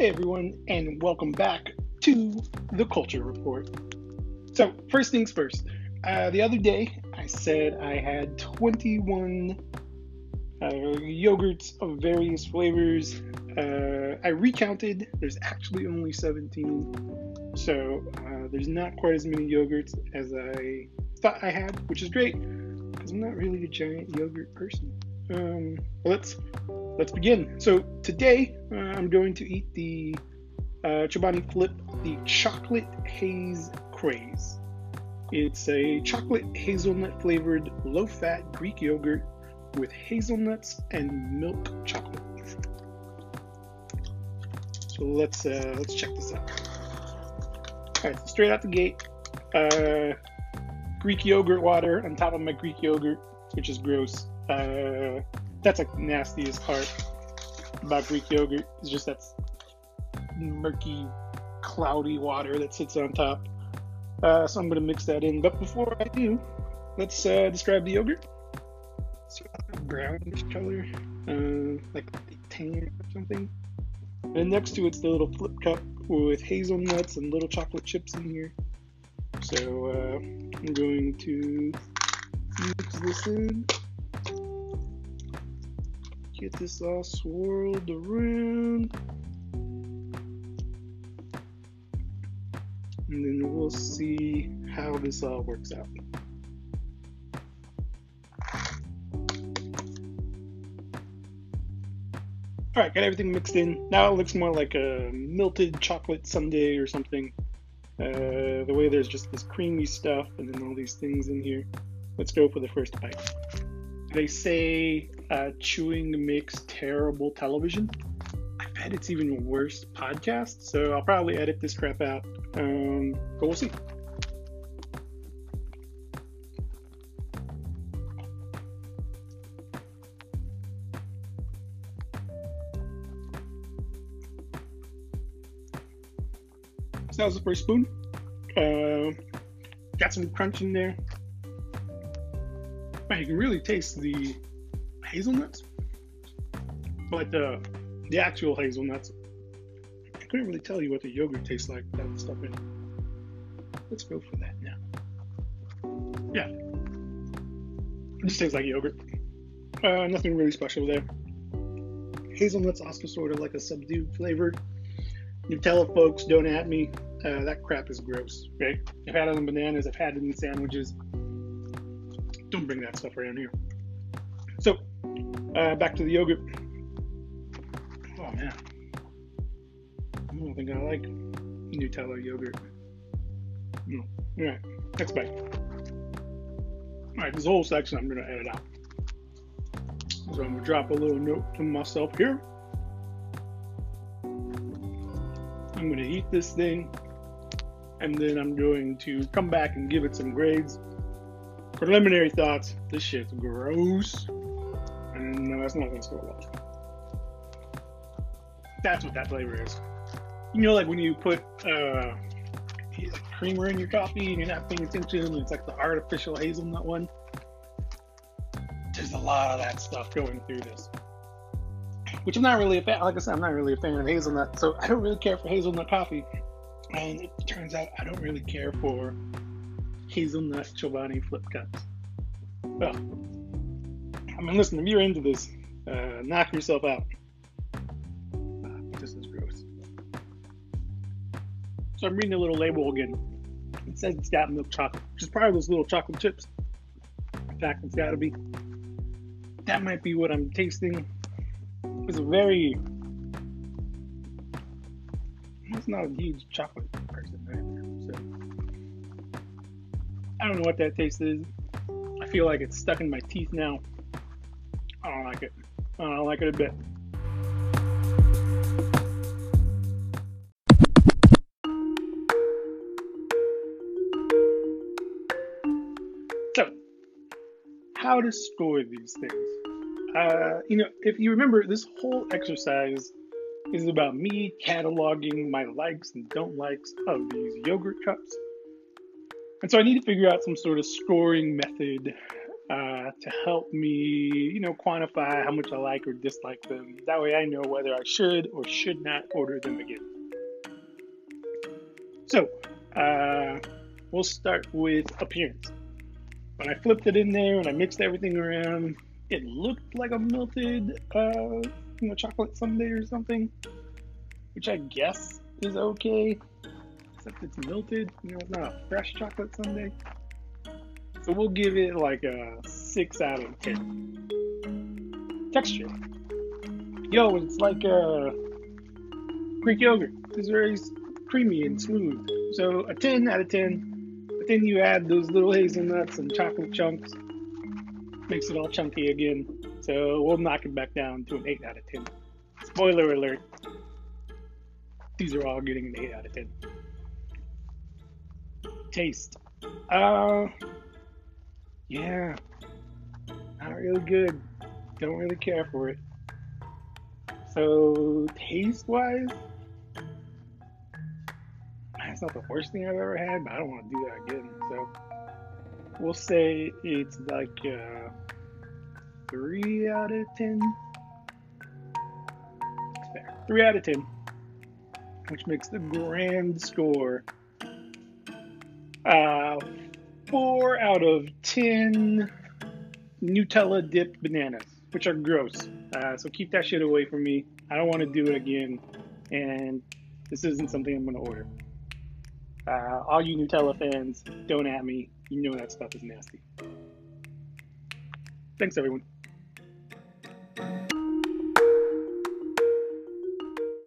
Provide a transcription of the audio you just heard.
Hey everyone, and welcome back to the Culture Report. So, first things first, uh, the other day I said I had 21 uh, yogurts of various flavors. Uh, I recounted, there's actually only 17, so uh, there's not quite as many yogurts as I thought I had, which is great because I'm not really a giant yogurt person. Um, let's let's begin. So today uh, I'm going to eat the uh, Chobani Flip, the chocolate haze craze. It's a chocolate hazelnut flavored low-fat Greek yogurt with hazelnuts and milk chocolate. So let's uh, let's check this out. All right, so straight out the gate, uh, Greek yogurt water on top of my Greek yogurt, which is gross. Uh, that's like nastiest part about Greek yogurt. It's just that murky, cloudy water that sits on top. Uh, so I'm gonna mix that in. But before I do, let's uh, describe the yogurt. It's a brownish color, uh, like tan or something. And next to it's the little flip cup with hazelnuts and little chocolate chips in here. So uh, I'm going to mix this in. Get this all swirled around. And then we'll see how this all works out. All right, got everything mixed in. Now it looks more like a melted chocolate sundae or something. Uh, the way there's just this creamy stuff and then all these things in here. Let's go for the first bite. They say uh, chewing makes terrible television. I bet it's even worse podcast, so I'll probably edit this crap out. Um, but we'll see. So that was the first spoon. Uh, got some crunch in there. Man, you can really taste the hazelnuts, but uh, the actual hazelnuts, I couldn't really tell you what the yogurt tastes like without the stuff in it. Let's go for that now. Yeah, just tastes like yogurt. Uh, nothing really special there. Hazelnuts also sort of like a subdued flavor. Nutella folks, don't at me. Uh, that crap is gross, right? I've had it on bananas, I've had it in sandwiches. Don't bring that stuff around here. So, uh, back to the yogurt. Oh man, I don't think I like Nutella yogurt. No. All right, next bite. All right, this whole section I'm gonna edit out. So I'm gonna drop a little note to myself here. I'm gonna eat this thing, and then I'm going to come back and give it some grades. Preliminary thoughts: this shit's gross, and no, that's not gonna score well. That's what that flavor is. You know, like when you put uh, creamer in your coffee and you're not paying attention, and it's like the artificial hazelnut one. There's a lot of that stuff going through this which I'm not really a fan. Like I said, I'm not really a fan of hazelnut, so I don't really care for hazelnut coffee. And it turns out I don't really care for hazelnut Chobani flip cups. Well, I mean, listen, if you're into this, uh, knock yourself out. Ah, this is gross. So I'm reading the little label again. It says it's got milk chocolate, which is probably those little chocolate chips. In fact, it's got to be. That might be what I'm tasting it's a very he's not a huge chocolate person either. So I don't know what that taste is. I feel like it's stuck in my teeth now. I don't like it. I don't like it a bit. So, how to score these things? uh, you know, if you remember, this whole exercise is about me cataloging my likes and don't likes of these yogurt cups. And so I need to figure out some sort of scoring method uh, to help me, you know, quantify how much I like or dislike them. That way I know whether I should or should not order them again. So, uh, we'll start with appearance. When I flipped it in there and I mixed everything around, it looked like a melted, uh, you know, chocolate sundae or something, which I guess is okay, except it's melted. You know, it's not a fresh chocolate sundae. So we'll give it like a 6 out of 10. Texture. Yo, it's like a Greek yogurt. It's very creamy and smooth. So a 10 out of 10. But then you add those little hazelnuts and chocolate chunks. Makes it all chunky again. So we'll knock it back down to an 8 out of 10. Spoiler alert. These are all getting an 8 out of 10. Taste. Uh, yeah, not really good. Don't really care for it. So, taste wise, that's not the worst thing I've ever had, but I don't want to do that again. So, we'll say it's like uh, 3 out of 10. Fair. 3 out of 10, which makes the grand score uh, four out of ten Nutella dipped bananas, which are gross. Uh, so keep that shit away from me. I don't want to do it again, and this isn't something I'm going to order. Uh, all you Nutella fans, don't at me. You know that stuff is nasty. Thanks, everyone.